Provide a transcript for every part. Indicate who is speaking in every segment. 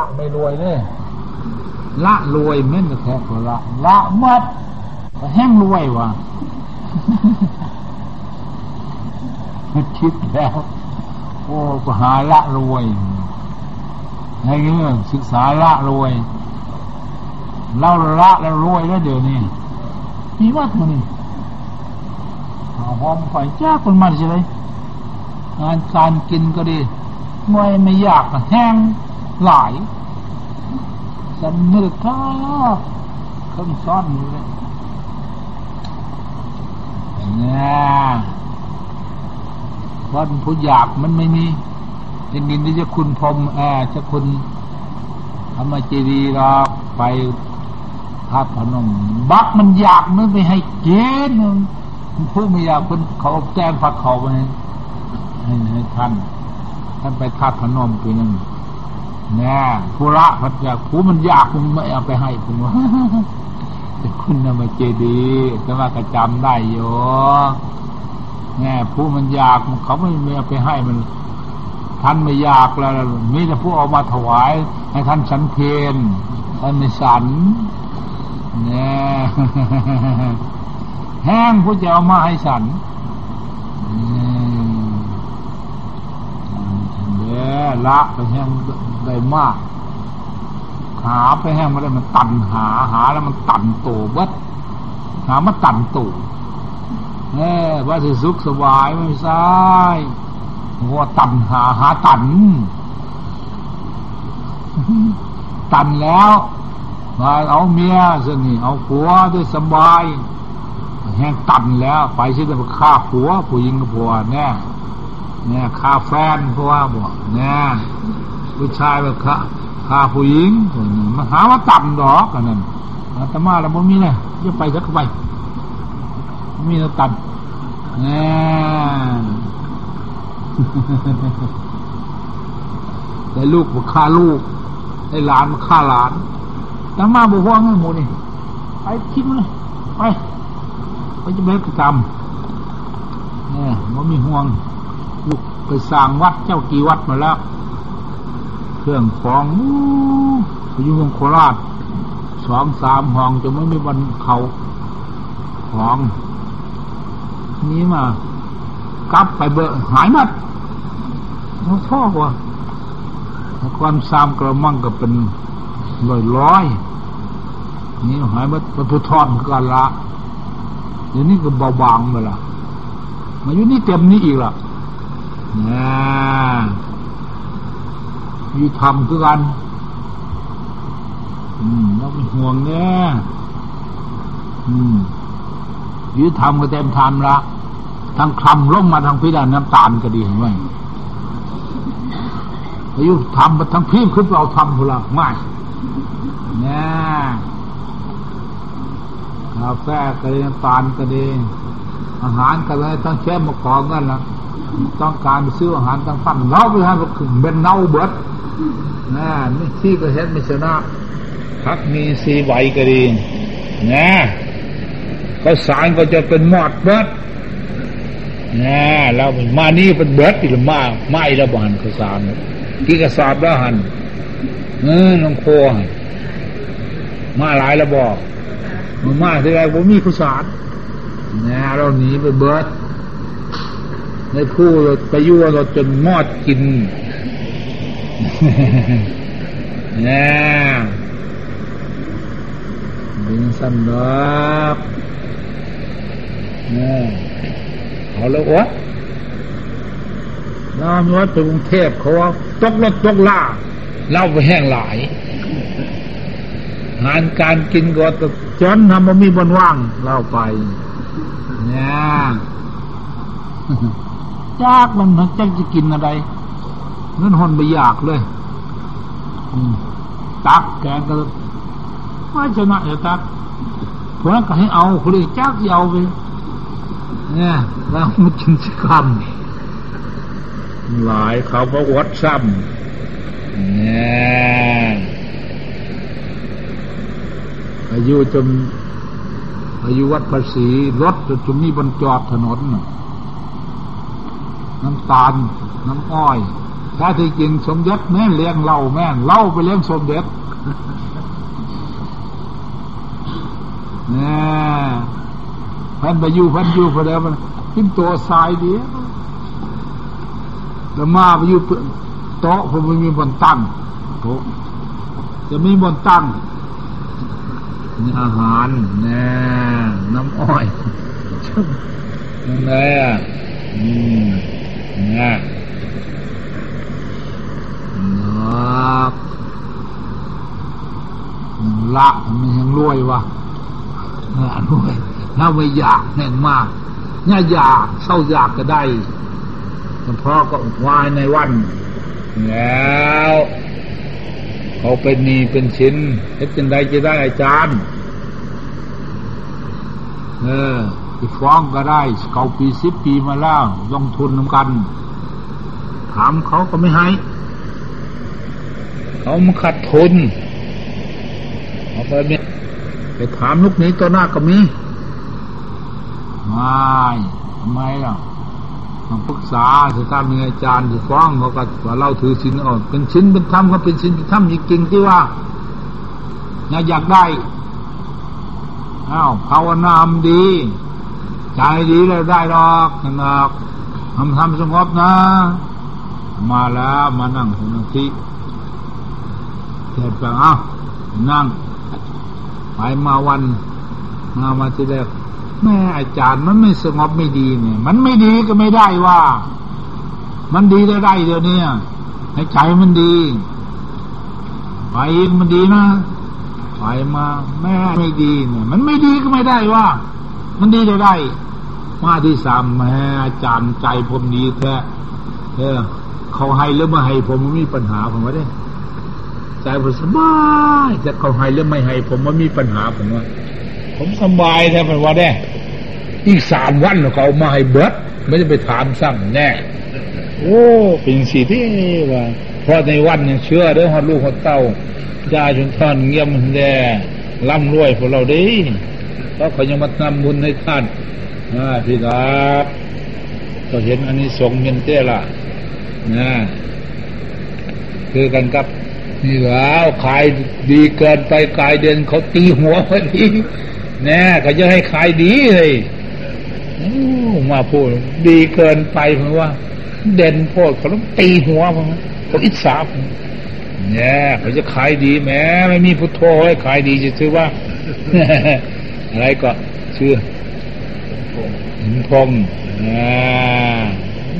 Speaker 1: ละไม่รวยเนี่ยละรวยเม่นแท้ก็ละละมัดแห้งรวยวะคิดแล้ว โอ้ก็หาละรวยไอ้เงี้ยศึกษาละรวยเราละแล้วรวยแล้วเดี๋ยวนี้มีวัดมันนี่หอมไฟจ้าคนมันใช่ไหมงานการกินก็ดีไม่ไม่ยากแห้ง หลายสนึกก็เครื่องซ้อนอยู่เลยเนี่ยวันผู้อยากมันไม่มียังกินที่จะคุณพรมแอจะคุณทำมาเจดีรอกไปทัดพนมบักมันอยากมันไม่ให้เกินมันผู้ไม่อยากเป็นเขาแจ้งผักเขาไปให้ให้ท่านท่านไปทัดพนมไปีนึง แน่ผู้ละพัดยากผู้มันยากมันไม่เอาไปให้คุณว่าแต่คุณนำมาเจดีแต่ว่ากระจำได้โยแน่ผู้มันยากเขาไม่ไม่เอาไปให้มันท่านไม่อยากแล้วมีแต่ผู้เอามาถวายให้ท่านสันเพนท่านไม่สันเนี่ยแห้งผู้จะเอามาให้สันเด้ละไปแห้งได้มาก หาไปแห้งมาได้มันตันหาหาแล้วมันตันโตบัดหามาตันโตเออว่าสิสุขสบายไม่ใช่หัวตันหาหาตัน ตันแล้วมาเอาเมียสินี่เอาผัวด้วยสบาย แห้งตันแล้ว ไปชิจะไปฆ่าผัวผู้หญิงกับผัวแน่ เนี่ยฆ่าแฟนเพราะว่าบอกเนี่ยผู้ชายแบบฆ่าฆ่าผู้หญิงมาหาว่าตันดอกกันนั่นแต่มาแล้วมันมีเลยจะไปสักไปมีแล้วตันเนี่ยแต่ลูกมาฆ่าลูกไอ้หลานมาฆ่าหลานตั้งมาบอกว่าไงหมูนี่ไปคิดเลยไปไปจะเบิกกรรมเนี่ยมันมีห่วง ไปสร้างวัดเจ้ากี่วัดมาแล้ว เครื่องของอยู่เมืองโคราชสองสามห้องจะไม่มีวันเขาของ นี้มากลับไปเบอร์หายหมดมันชอบว่ะความซามกระมังก็เป็นร้อยร้อยนี่หายหมดมันพุทอนกันละเดี๋ยวนี้ก็เบาบางไปละมาอยู่นี่เต็มนี้อีกละนะ มีทำคือกันอืมเราเป็นห่วงเนี่ยอืมยืดทำก็เต็มทำละทางคลำลงมาทางพิดานน้ำตาลก็ดีเห็นไหมอายุทำมาทางพี่ขึ้นเราทำพลังไม่เนี่ยกาแฟก็ดีน้ำตาลก็ดีอาหารก็เลยต้องแช่มาของกันละ ต้องการไปซื้ออาหารต้องปั้นเน่าไปให้มันเป็นเน่าเบิดนะนี่ที่ก็เห็นไม่ชนะพักมีสีใบก็ดีนะก็สารก็จะเป็นหมอดเบิดนะเรามานี่เป็นเบิดอีกมาไม่ระบานข้าวสารกี่กระสอบแล้วหันเออน้องโคมาหลายระบอกมันมาที่ไรผมมีข้าวสารนะเราหนีไปเบิด ในผู้เราไปยั่วเราจนมอดกินนะเป็นสั้นดอกนะเอาแล้ววะน้ำวัดไปกรุงเทพเขาว่าตกรถตกล่าเล่าไปแห้งหลายงานการกินก็จนทำมันมีบนว่างเล่าไปเนี่ย จากมันมันจะจะกินอะไรนั่นหอนไปอยากเลยตักแกงก็ไม่ชนะอย่าตักเพราะนั้นก็ให้เอาคุณเลยจักเอาไปเนี่ยแล้วมันกินสักคำหลายเขาบอกวัดซ้ำเนี่ยอายุจนอายุวัดภาษีรถจนมีบรรจอดถนนน้ น้ำตาล น้ำอ้อยถ้าที่จริงสมเด็จแม่เลี้ยงเล่าแม่เล่าไปเลี้ยงสมเด็จเนี่ยพันไปอยู่พันอยู่พอแล้วมันขึ้นตัวทรายเดียวแล้วมาไปอยู่โต๊ะผมไม่มีบนตั้งโต๊ะจะมีบนตั้งนี่อาหารแน่น้ำอ้อยนั่อืม นะนักละมันยังรวยวะน่ารวยถ้าไม่อยากแน่นมากน่าอยากเศร้าอยากก็ได้เพราะก็วายในวัน แล้วเขาเป็นนีเป็นชิ้นเฮ็ดจังไดจะได้อาจารย์ เออ ไปฟ้องก็ได้เก่าปีสิบปีมาแล้วลงทุนนำกัน ถามเขาก็ไม่ให้ เขามาขาดทุนเอาไปเนี่ยไปถามลูกนี้ตัวหน้าก็มีไม่ทำไมล่ะต้องปรึกษาสิถ้ามีอาจารย์จะฟ้องเขาก็ว่าเราถือสินอ่อนเป็นชิ้นเป็นธรรมก็เป็นสินเป็นธรรมจริงๆที่ว่าอยากได้อ้าวภาวนามดี ใจดีแล้วได้หรอกนะทำทำสงบนะ มาแล้วมานั่งสมาธิเสร็จแล้วอ้าวนั่ง ไปมาวัน มามาที่แรกแม่อาจารย์มันไม่สงบไม่ดีเนี่ย มันไม่ดีก็ไม่ได้ว่า มันดีได้ได้เดี๋ยวนี้ให้ใจมันดี ไปอีกมันดีนะไปมาแม่ไม่ดีเนี่ย มันไม่ดีก็ไม่ได้ว่า มันดีได้ได้ มาที่สามแม่อาจารย์ใจผมดีแท้เออเขาให้หรือไม่ให้ผมไม่มีปัญหาผมว่าได้ใจผมสบายจะเขาให้หรือไม่ให้ผมไม่มีปัญหาผมว่า ผมสบายแท้ผมว่าได้อีกสามวันเขามาให้เบิดไม่ได้ไปถามสั่งแน่ โอ้เป็นสีที่ว่าเพราะในวันยังเชื่อเด้อฮอดลูกฮอดเต้ายาจนท่านเงียบมันแด่ร่ำรวยพวกเราดีเพราะเขายังมานำบุญให้ท่าน นะพี่ครับก็เห็นอันนี้สงเงินเต้ล่ะนะคือกันกับนี่แล้วขายดีเกินไปกายเดินเขาตีหัวพอดีแน่เขาจะให้ขายดีเลยมาพูดดีเกินไปเพราะว่า เด่นโพดเขาต้องตีหัวมันเขาอิจฉาเนี่ยเขาจะขายดีแม้ไม่มีพุทโธให้ขายดีจะชื่อว่า อะไรก็ชื่อ พรม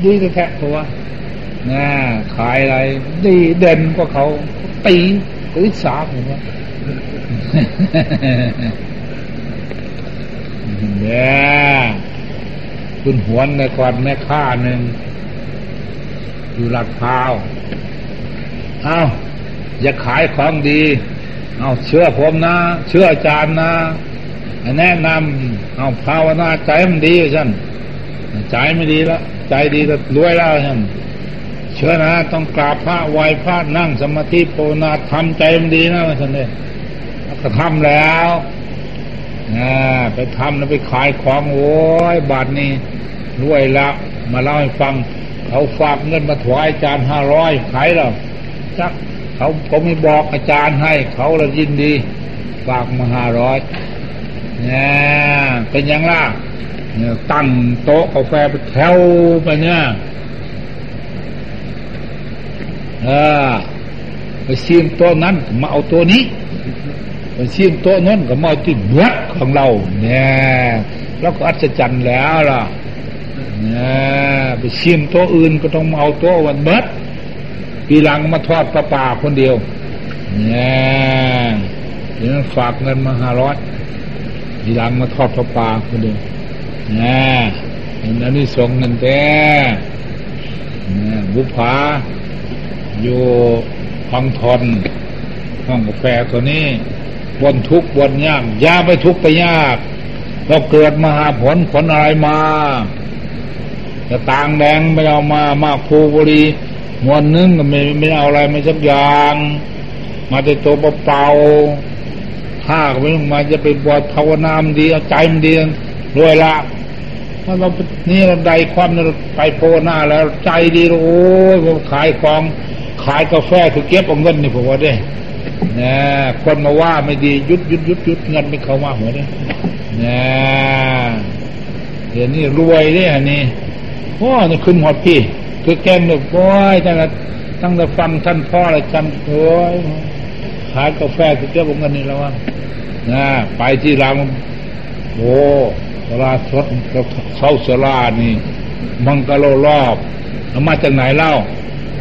Speaker 1: ดีแท้เพราะว่าน่าขายอะไร ดีเด่นก็เขาตีเขาอิจฉาผมว่าเนี่ยคุณหวนในก่อนแม่ค้าหนึ่งอยู่หลักพร้าวเอาอย่าขายของดี เอาเชื่อผมนะ เชื่ออาจารย์นะ แนะนำเอาภาวนาใจมันดีฉันใจไม่ดีแล้วใจดีก็รวยแล้วฉันเชื่อนะต้องกราบพระไหวพระนั่งสมาธิโปนาทำใจมันดีนะฉันเนี่ยก็ทำแล้วนะไปทำแล้วไปขายของโอ้ยบาทนี้รวยละมาเล่าให้ฟัง เขาฝากเงินมาถวายอาจารย์ห้าร้อยขายแล้วจักเขาผมไม่บอกอาจารย์ให้ เขาละยินดี ฝากมาห้าร้อย เนี่ยเป็นยังล่ะเนี่ยตั้งโต๊ะกาแฟไปแถวไปเนี่ยเออไปเสียงโต๊ะนั้นมาเอาตัวนี้ไปเสียงโต๊ะนั้นก็มาเอาที่เบื้อของเรา เนี่ยแล้วก็อัศจรรย์แล้วล่ะเนี่ยไปเสียงโต๊ะอื่นก็ต้องมาเอาโต๊ะวันเบิดปีหลังมาทอดปลาป่าคนเดียวเนี่ยเดี๋ยวฝากเงินมาห้าร้อย ปีหลังมาทอดปลาป่าคนเดียวนี่เห็นอันนี้ส่งเงินแต่บุพาอยู่พังทนห้องกาแฟตัวนี้บนทุกบนยากยาไปทุกไปยากเราเกิดมาหาผลผลอะไรมาจะต่างแดงไม่เอามามาภูบรีมวนนึงก็ไม่ไม่เอาอะไรมาสักอย่าง มาแต่ตัวเปล่า ถ้าก็ไม่มาจะไปบวชภาวนามดีเอาใจมันดีรวยละถ้าเรานี่เราใดความเราไปโพหน้าแล้วใจดีโอ้ยขายของขายกาแฟคือเก็บเอาเงินนี่ผมว่าได้นะคนมาว่าไม่ดียุดยุดยุดยุดเงินไม่เข้ามาหัวเนี่ยนะเดี๋ยวนี้รวยเนี่ยนี่อ้นี่ขึ้นหอดพี่ คือแกงเนี่ยโอ้ยตั้งแต่ตั้งแต่ฟังท่านพ่ออะไรจำโอ้ย ขายกาแฟคือเก็บเอาเงินนี่แล้วว่านะไปที่ร้านโอ้สลาสดเข้าสลานี่ มังกะโลรอบเอามาจากไหนเล่า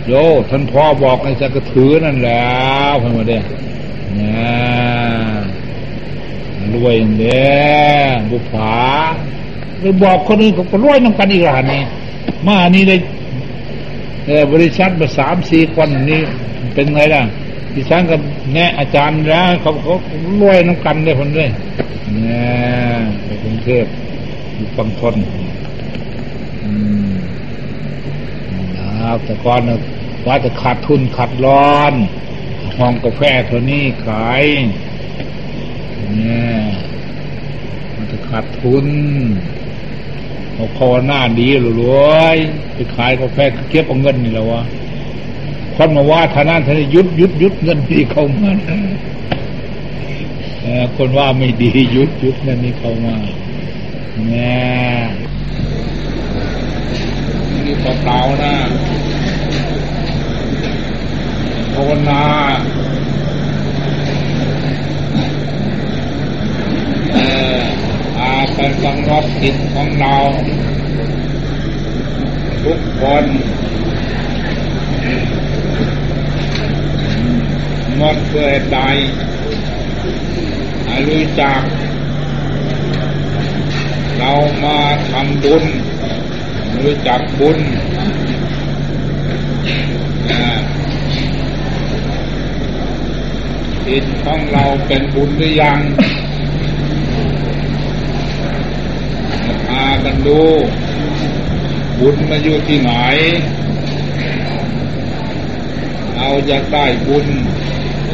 Speaker 1: โยท่านพ่อบอกไอ้จะกระถือนั่นแล้วเพื่อนมาเด้นะรวยเด้บุผาไปบอกคนอื่นก็รวยน้ำกันอีกหลานนี่มาอันนี้ได้บริษัทมาสามสี่คนนี้เป็นไงล่ะดิฉันกับ แน่อาจารย์แล้วเขาเขารวยน้ำกันเลยคนเลยเนี่ยไปกรุงเทพอยู่ฟังทนอืมนะครับแต่ก่อนว่าจะขาดทุนขาดร้อนห้องกาแฟตัวนี้ขายเนี่ยมันจะขาดทุนเอาคอหน้าดีรวยไปขายกาแฟเก็บเอาเงินนี่แล้ววะ คนมาว่าทานั้นท่านยุดยุดยุดเงินดีเข้ามาคนว่าไม่ดียุดยุดเงินนี้เข้ามาเนี่ยนี่เปล่าๆนะภาวนาอาการกำหนดจิตของเรา ทุกคน หมดเกิดใดรู้จัก เรามาทำบุญ รู้จักบุญจิตของเราเป็นบุญหรือยังมาพากันดู บุญมาอยู่ที่ไหนเราอยากได้บุญ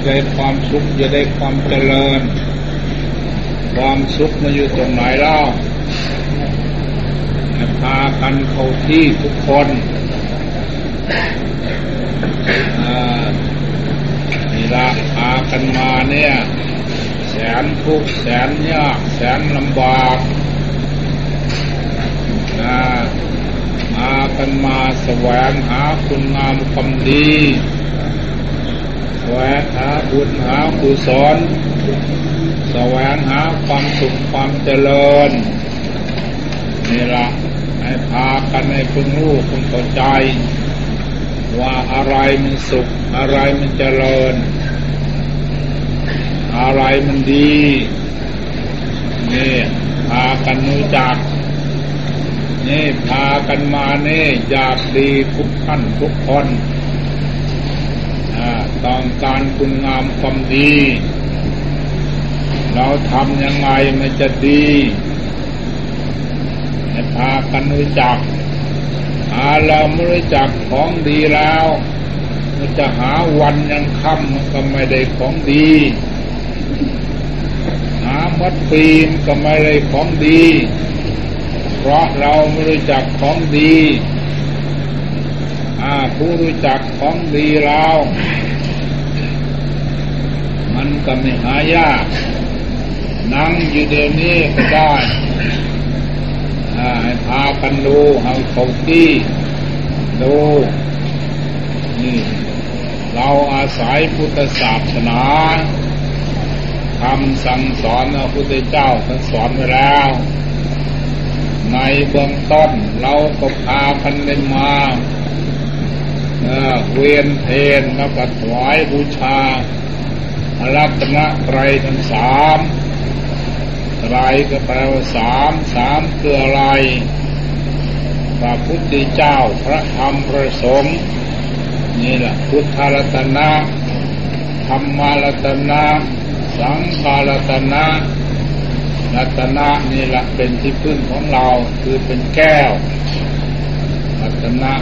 Speaker 1: ได้ความสุขจะได้ความเจริญ ความสุขมาอยู่ตรงไหนเล่าพากันเข้าที่ทุกคนนี่ละพากันมาเนี่ย แสนทุกแสนยากแสนลำบากนะมากันมาแสวงหาคุณงามความดี วงหาบุญหากุศลแสวงหาความสุขความเจริญนี่ละให้พากันให้คุณรู้คุณเข้าใจ ว่าอะไรมันสุข อะไรมันเจริญ อะไรมันดีนี่พากันรู้จักนี่พากันมาเนี่อยากดีทุกท่านทุกคน ต้องการคุณงามความดี เราทำยังไงมันจะดีให้พากันรู้จัก หาเราไม่รู้จักของดีแล้วมันจะหาวันยังค่ำมันก็ไม่ได้ของดี หามัดปีมก็ไม่ได้ของดี เพราะเราไม่รู้จักของดีอาผู้รู้จักของดีแล้ว ก็ไม่หายาก นั่งอยู่เดี๋ยวนี้ก็ได้ให้พากันดูเอาเขาที่ดูนี่เราอาศัยพุทธศาสนาคำสั่งสอนพระพุทธเจ้าท่านสอนไว้แล้ว ในเบื้องต้นเราก็พาพันเล่นมาเวียนเพนแล้วก็ถวายบูชา รัตนไตรทั้งสามไรก็แปลว่าสามสามคืออะไรพระพุทธเจ้าพระธรรมพระสงฆ์นี่แหละพุทธรัตนะธรรมรัตนะสังฆรัตนะรัตนะนี่แหละเป็นที่พึ่งของเราคือเป็นแก้วรัตนะ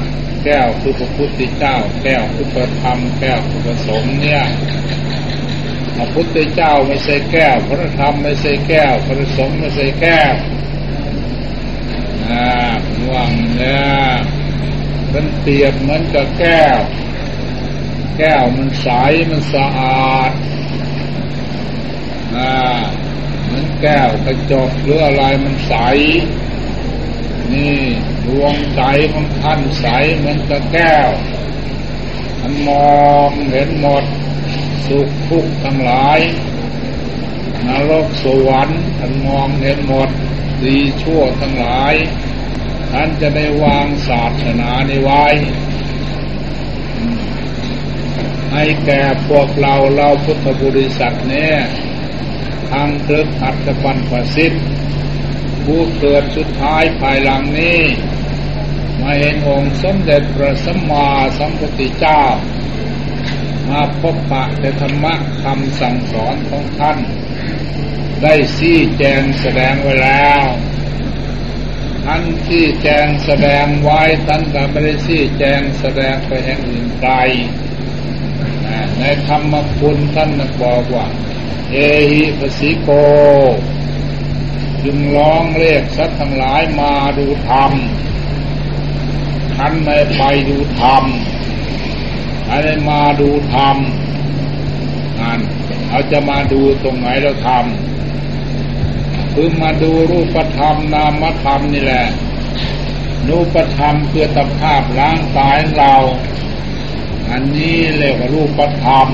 Speaker 1: แก้วคือพระพุทธเจ้า แก้วคือพระธรรมแก้วคือพระสงฆ์เนี่ย พระพุทธเจ้าไม่ใช่แก้ว พระธรรมไม่ใช่แก้ว พระสงฆ์ไม่ใช่แก้วนะว่างเนี่ยมันเปรียบเหมือนกับแก้ว แก้วมันใสมันสะอาดนะเหมือนแก้วกระจกหรืออะไรมันใส นี่ดวงใจของท่านใสเหมือนกับแก้วท่านมองเห็นหมด สุขทุกข์ทั้งหลายนรกสวรรค์ท่านมองเห็นหมดดีชั่วทั้งหลายท่านจะได้วางศาสนาในไว้ ให้แก่พวกเราเราพุทธบริษัทเนี่ยทางเกิดอัตบันประสิทธิ์ผู้เกิดสุดท้ายภายหลังนี้ มาเห็นองค์สมเด็จพระสัมมาสัมพุทธเจ้า มาพบปะแต่ธรรมะคำสั่งสอนของท่าน ได้ชี้แจงแสดงไว้แล้วท่านที่แจงแสดงไว้ท่านก็ไม่ได้ชี้แจงแสดงไปแห่งอื่นไกลในธรรมคุณท่านบอกว่า เอหิปสิโก จึงร้องเรียกสัตว์ทั้งหลายมาดูธรรมท่านไม่ไปดูธรรม อะไรมาดูธรรมนั่นเราจะมาดูตรงไหนเราทำคือมาดูรูปธรรมนามธรรมนี่แหละรูปธรรมเพื่อตภาพล้างกายเรา อันนี้เรียกว่ารูปธรรม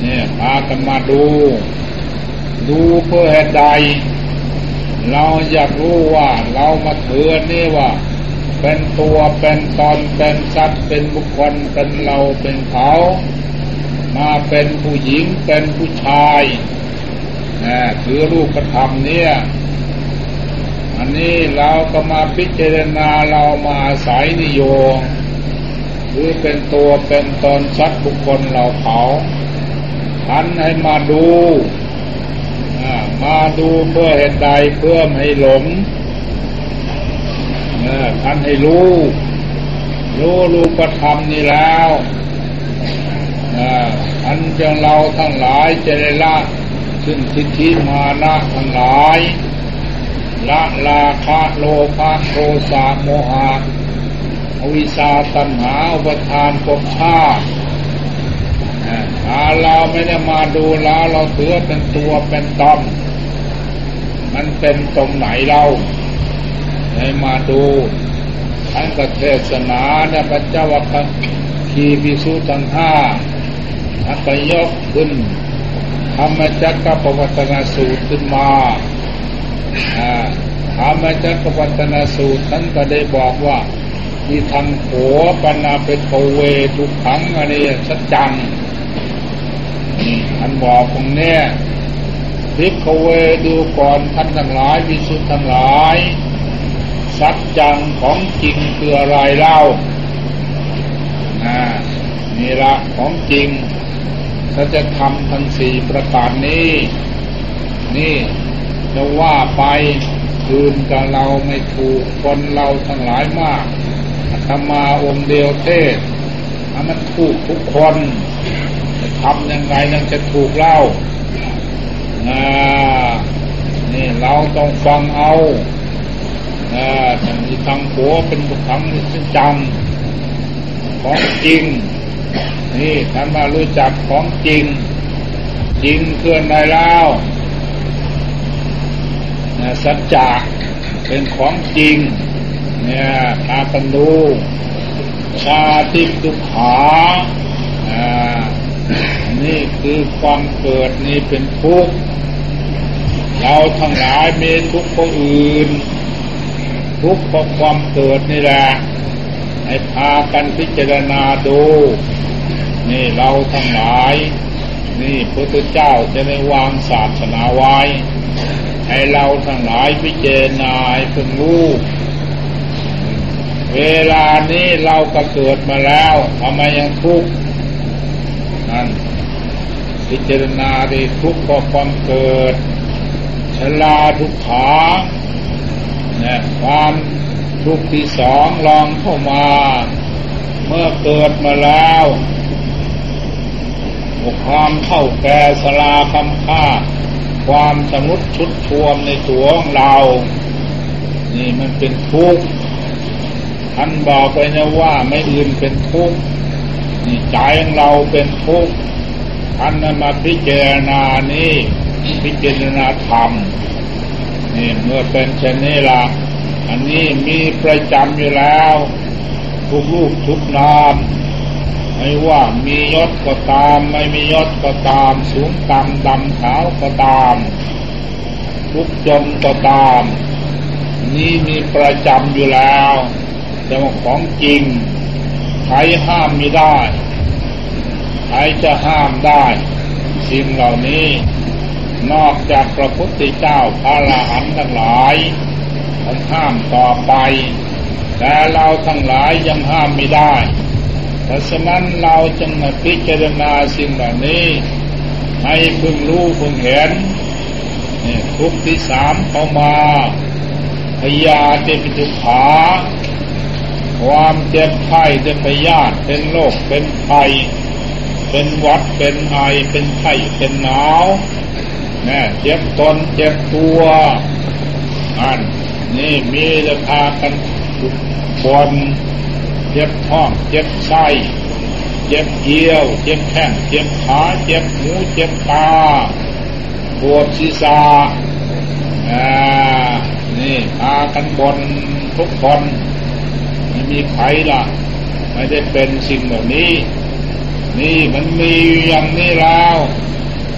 Speaker 1: เนี่ยพากันมาดู ดูเพื่อเหตุใด เราอยากรู้ว่า เรามาเถือนี่ว่า เป็นตัวเป็นตนเป็นสัตว์เป็นบุคคลเป็นเราเป็นเขา มาเป็นผู้หญิงเป็นผู้ชายคือรูปธรรมเนี่ยอันนี้เราก็มาพิจารณาเรามาอาศัยนิโยมคือเป็นตัวเป็นตนสัตว์บุคคลเราเขาท่านให้มาดู มาดูเพื่อเหตุใดเพื่อให้หลง ท่านให้รู้ รู้รูปธรรมนี่แล้วอันจังเราทั้งหลายจะได้ละซึ่งทิฏฐิมานะทั้งหลาย ละลาคะโลภะโทสะโมหะอวิชาตัณหาอุปทานภพชาติถ้าเราไม่ได้มาดูแลเราเถือเป็นตัวเป็นตอมมันเป็นตรงไหนเรา ให้มาดูทั้งประเทศนาเนี่ยพระเจ้าวัคคีพิสุทั้งห้าท่านไปยกขึ้นธรรมจักรปวัตนาสูตรขึ้นมาธรรมจักรปวัตนาสูตรท่านก็ได้บอกว่าที่ทำโขปนาเป็นโเวทุกขังอันนี้สัจจังท่านบอกตรงนี้พิกเวดูก่อนท่านทั้งหลายวิสุทธ์ทั้งหลาย สัจจังของจริงคืออะไรเล่านี่ละของจริงถ้าจะทำทั้งสี่ประการนี้ นี่จะว่าไปคืนกับเราไม่ถูกคนเราทั้งหลายมากธรรมาองค์เดียวเทศมันถูกทุกคนทำยังไงนั่นจะถูกเล่าอ่านี่เราต้องฟังเอา อ่าทางนี้ทางหัวเป็นบุคคลที่จำของจริง นี่ท่านมารู้จักของจริง จริงเกินได้แล้วนะสัจจะเป็นของจริง เนี่ยพากันดูชาติทุกขาอ่านี่คือความเกิดนี่เป็นทุกข์เราทั้งหลายมีทุกข์คนอื่น ทุกข์เพราะความเกิดนี่แหละให้พากันพิจารณาดู นี่เราทั้งหลาย นี่พระเจ้าจะได้วางศาสนาไว้ ให้เราทั้งหลายพิจารณาให้พิ่งรู้เวลานี้เราก็เกิดมาแล้วทำไมยังทุกข์นั่นพิจารณาดีทุกข์ก็ความเกิดชลาทุกขา ความทุกข์ที่สองลองเข้ามา เมื่อเกิดมาแล้วความเท่าแก่สลาคำค่า ความสมุดชุดทวมในตัวของเรา นี่มันเป็นทุกข์ท่านบอกไปนะว่าไม่อื่นเป็นทุกข์นี่ใจของเราเป็นทุกข์ท่านมาพิจารณานี่พิจารณาธรรม นี่เมื่อเป็นเช่นนี้ละอันนี้มีประจำอยู่แล้ว ทุกลูกทุกนามไม่ว่ามียศก็ตาม ไม่มียศก็ตาม สูงต่ำดำขาวก็ตาม ทุกจนก็ตาม นี่มีประจำอยู่แล้วแต่ว่าของจริงใครห้ามไม่ได้ใครจะห้ามได้ สิ่งเหล่านี้ นอกจากพระพุทธเจ้าพระอรหันต์ทั้งหลายท่านห้ามต่อไป แต่เราทั้งหลายยังห้ามไม่ได้เพราะฉะนั้นเราจึงพิจารณาสิ่งเหล่านี้ ให้พึงรู้พึงเห็นทุกที่สามเข้ามาพยาเตปิทุขาความเจ็บไข้จะพยาธิเป็นโรคเป็นไข้เป็นวัดเป็นไอเป็นไข้เป็นหนาว นี่เจ็บตนเจ็บตัวอันนี่มีจะพากันบนเจ็บท้องเจ็บไส้เจ็บเยี่ยว เจ็บแข้งเจ็บขาเจ็บหูเจ็บตาปวดศีรษะอ่านี่พากันบนทุกคนไม่มีใครล่ะ ไม่ได้เป็นสิ่งเหล่านี้ นี่มันมีอย่างนี้แล้ว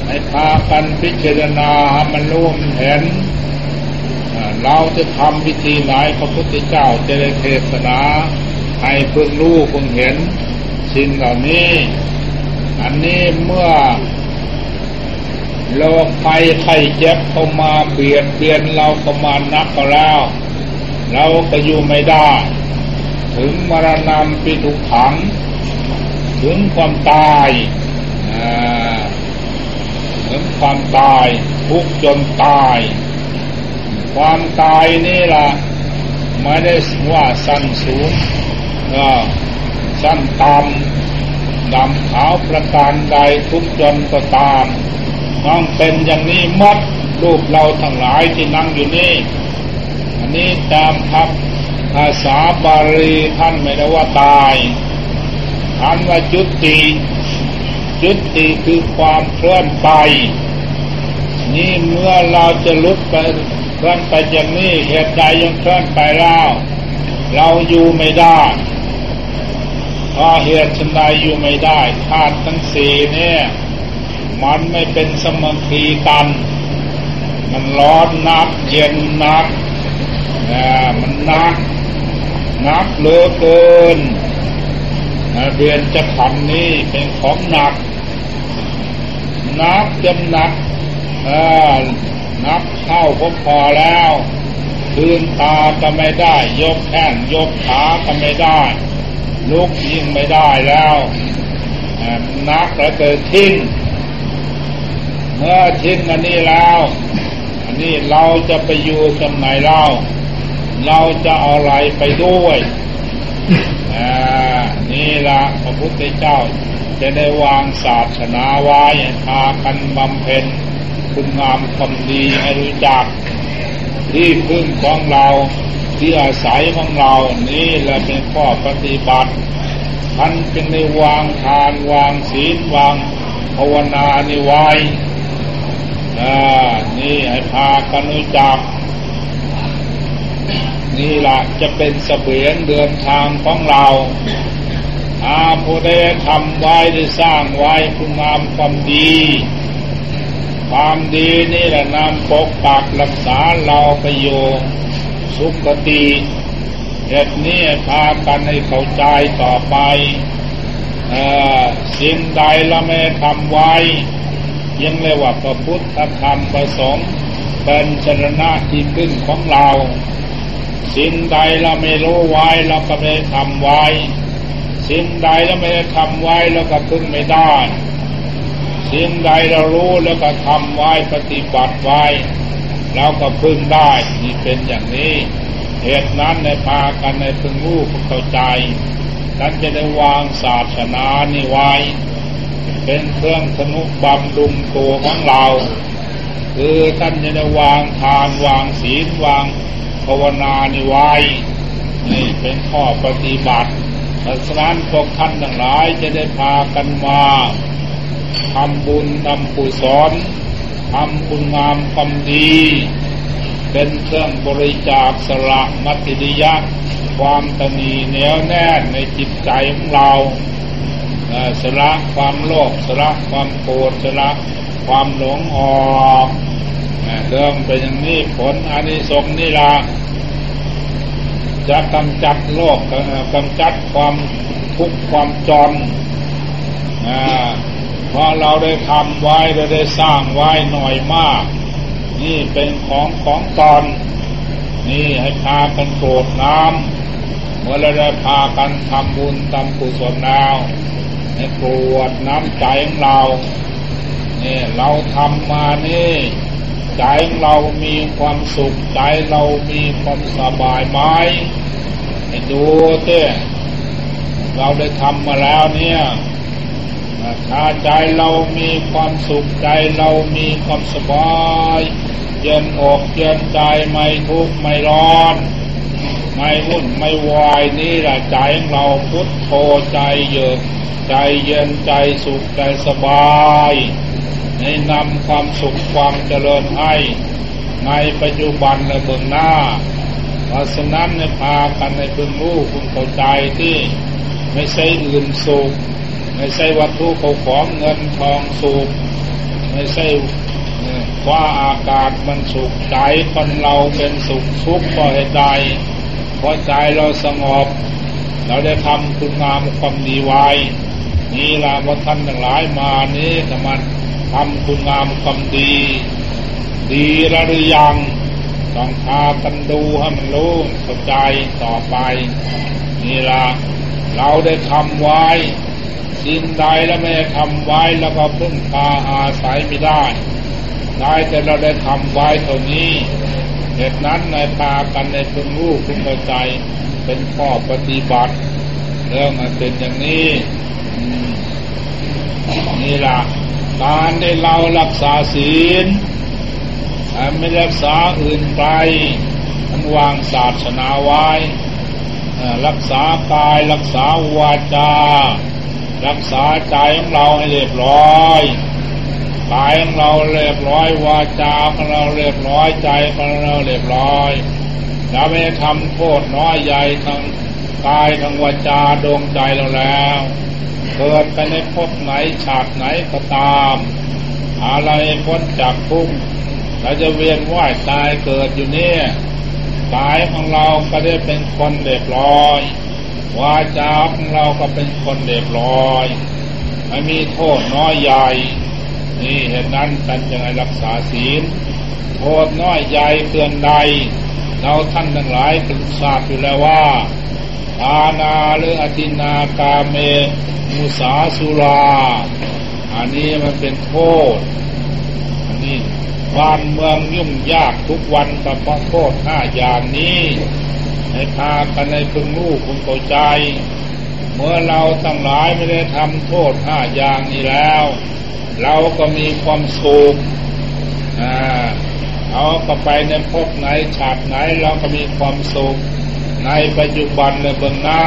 Speaker 1: ให้พากันพิจารณามันรู้มันเห็นเราจะทำพิธีไหนพระพุทธเจ้าจะได้เทศนา ให้เพิ่งรู้เพิ่งเห็น สิ่งเหล่านี้ อันนี้เมื่อโรคภัยไข้เจ็บเข้ามาเบียดเบียนเราเข้ามานักก็แล้ว เราก็อยู่ไม่ได้ ถึงมรณะปิทุขัง ถึงความตาย ถึงความตาย ทุกจนตาย ความตายนี่ล่ะไม่ได้ว่าสั้นสูงสั้นต่ำดำขาวประการใดทุกจนก็ตามต้องเป็นอย่างนี้มัดรูปเราทั้งหลายที่นั่งอยู่นี่ อันนี้ตามทับภาษาบาลีท่านไม่ได้ว่าตายท่านว่าจุติ จุติคือความเคลื่อนไป นี่เมื่อเราจะลุกไปเคลื่อนไปอย่างนี้เหตุใดยังเคลื่อนไปแล้วเราอยู่ไม่ได้เพราะเหตุชันใดอยู่ไม่ได้ธาตุทั้งสี่เนี่ย มันไม่เป็นสมคีกัน มันร้อนนักเย็นนักนะมันนัก นักเหลือเกินนะเรียนจะทำนี้เป็นของหนัก นักจนหนักนักเข้าก็พอแล้วคืนตาก็ไม่ได้ ยกแข้งยกขาก็ไม่ได้ ลุกยิ่งไม่ได้แล้วนักแล้วเกิดทิ้งเมื่อทิ้งอันนี้แล้ว อันนี้เราจะไปอยู่ตรงไหนเล่าเราจะเอาอะไรไปด้วยนี่ละพระพุทธเจ้า จะได้วางศาสนาไว้พากันบำเพ็ญคุณงามความดีให้รู้จัก ที่พึ่งของเราที่อาศัยของเรานี่แหละเป็นข้อปฏิบัติท่านจึงได้วางทานวางศีลวางภาวนานี่ไว้นี่ให้พากันรู้จัก นี่แหละจะเป็นเสบียงเดินทางของเรา อาผู้ได้ทำไว้ได้สร้างไว้คุณงามความดี ความดีนี่แหละนำปกปักรักษาเราไปโยสุขติเหตุนี้พากันให้เข้าใจต่อไปสิ่งใดเราไม่ทำไว้ ยังเรียกว่าพระพุทธธรรมประสงค์เป็นชนะที่พึ่งของเรา สิ่งใดเราไม่รู้ไว้เราก็ไม่ทำไว้ สิ่งใดเราไม่ได้ทำไว้เราก็พึ่งไม่ได้ สิ่งใดเรารู้แล้วก็ทำไว้ปฏิบัติไว้เราก็พึ่งได้นี่เป็นอย่างนี้ เหตุนั้นในพากันในพึงรู้เข้าใจท่านจะได้วางศาสนานี่ไว้ เป็นเครื่องสนุบำรุงตัวของเรา คือท่านจะได้วางทานวางศีลวาง
Speaker 2: ภาวนานิไว้ นี่เป็นข้อปฏิบัติ ดังนั้นพวกท่านทั้งหลายจะได้พากันมาทำบุญทำกุศลทำคุณงามความดี เป็นเครื่องบริจาคสละมัติดิยะความตนีเหนียวแน่นในจิตใจของเราสละความโลภสละความโกรธสละความหลงออกเรื่องเป็นอย่างนี้ผลอานิสงส์นี่ละ จะกำจัดโลกกำจัดความทุกข์ความจนเพราะเราได้ทำไว้เราได้สร้างไว้หน่อยมาก นี่เป็นของของตอน นี่ให้พากันโกรธน้ำเมื่อเราได้พากันทำบุญทำกุศลแล้วให้โกรธน้ำใจของเรานี่เราทำมานี่ ใจเรามีความสุขใจเรามีความสบายไหมให้ดูเต้เราได้ทำมาแล้วเนี่ยถ้าใจเรามีความสุขใจเรามีความสบายเย็นอกเย็นใจไม่ทุกข์ไม่ร้อน ไม่วุ่นไม่วายนี่แหละใจเราพุทโธใจเยือกใจเย็นใจสุขใจสบาย ในนำความสุขความเจริญให้ในปัจจุบันและเบื้องหน้า เพราะฉะนั้นในพากันในพึงรู้คุณเข้าใจที่ไม่ใช่อื่นสุข ไม่ใช่วัตถุเขาของเงินทองสุข ไม่ใช่ว่าอากาศมันสุขใจคนเราเป็นสุขทุกข์เพราะเหตุใดเพราะใจเราสงบ เราได้ทำคุณงามความดีไว้นี่ละว่าท่านทั้งหลายมานี้กมัน ทำคุณงามความดี ดีหรือยังต้องพากันดูให้มันรู้เข้าใจต่อไป นี่ละเราได้ทำไว้ สิ่งใดแล้วไม่ได้ทำไว้แล้วก็พึ่งพาอาศัยไม่ได้ได้แต่เราได้ทำไว้เท่านี้เหตุนั้นในพากันในพึงรู้พึงเข้าใจเป็นข้อปฏิบัติ เรื่องมันเป็นอย่างนี้นี่ล่ะ การได้เรารักษาศีลไม่รักษาอื่นไปมันวางศาสนาไว้ รักษากายรักษาวาจา รักษาใจของเราให้เรียบร้อยกายของเราเรียบร้อยวาจาของเราเรียบร้อยใจของเราเรียบร้อยเราไม่ทำโทษน้อยใหญ่ทั้งกายทั้งวาจาดวงใจเราแล้ว เกิดไปในภพไหนฉากไหนก็ตาม อะไรพ้นจากทุกข์เราจะเวียนว่ายตายเกิดอยู่เนี่ยกายของเราก็ได้เป็นคนเด็บร้อยวาจาของเราก็เป็นคนเด็บร้อยไม่มีโทษน้อยใหญ่ นี่เหตุนั้นท่านจึงให้รักษาศีลโทษน้อยใหญ่เตือนใด เราท่านทั้งหลายตทราบอยู่แล้วว่า อาณาหรืออธินากาเม มุสาสุรา อันนี้มันเป็นโทษ อันนี้บ้านเมืองยุ่งยากทุกวันกับเพราะโทษห้าอย่างนี้ให้พากันในพึงรู้คุณเข้าใจ เมื่อเราตั้งหลายไม่ได้ทำโทษห้าอย่างนี้แล้ว เราก็มีความสุขอ่าเอาก็ไปในภพไหนฉากไหนเราก็มีความสุข ในปัจจุบันและเบื้องหน้า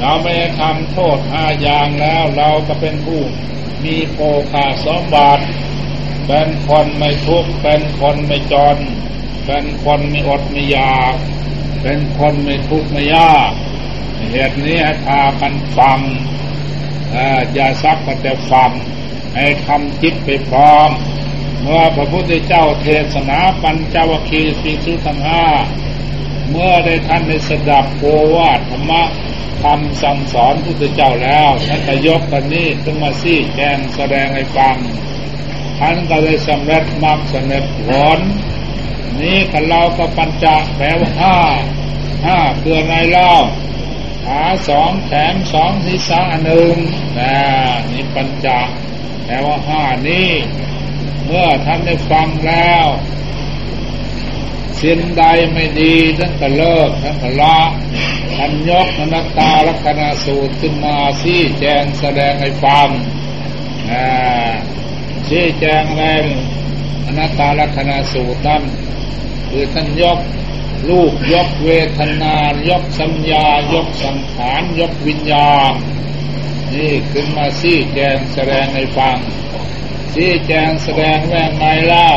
Speaker 2: เราไม่ทำโทษห้าอย่างแล้วเราก็เป็นผู้มีโภคาสมบัติเป็นคนไม่ทุกข์เป็นคนไม่จนเป็นคนไม่อดไม่ยาก เป็นคนไม่ทุกข์ไม่ยากเหตุนี้ให้พากันฟังอย่าซักแต่ฟังให้ทำจิตไปพร้อมเมื่อพระพุทธเจ้าเทศนาปัญจวัคคีย์สีสุทั้งห้า เมื่อได้ท่านได้สดับโอวาทธรรมะคำสั่งสอนพุทธเจ้าแล้วท่านจะยกกันนี้ขึ้นมาซี่แกงแสดงให้ฟังท่านก็เลยสำเร็จมรรคสำเร็จผลนี้กันเราก็ปัญจแปลว่าห้าห้าเพื่อไงเล่าขาสองแขนสองศีรษะหนึ่งนะนี่ปัญจแปลว่าห้านี้ เมื่อท่านได้ฟังแล้ว สิ่งใดไม่ดีท่านก็เลิกท่านก็ละท่านยกนักตาลักษณะสูตรขึ้นมาชี้แจงแสดงให้ฟังชี้แจงอะไรอนัตตาลักษณะสูตรนั้นคือท่านยกรูปยกเวทนายกสัญญายกสังขารยกวิญญาณนี่ขึ้นมาซี่แจงแสดงในฟังซี่แจงแสดงแว่งไงเล่า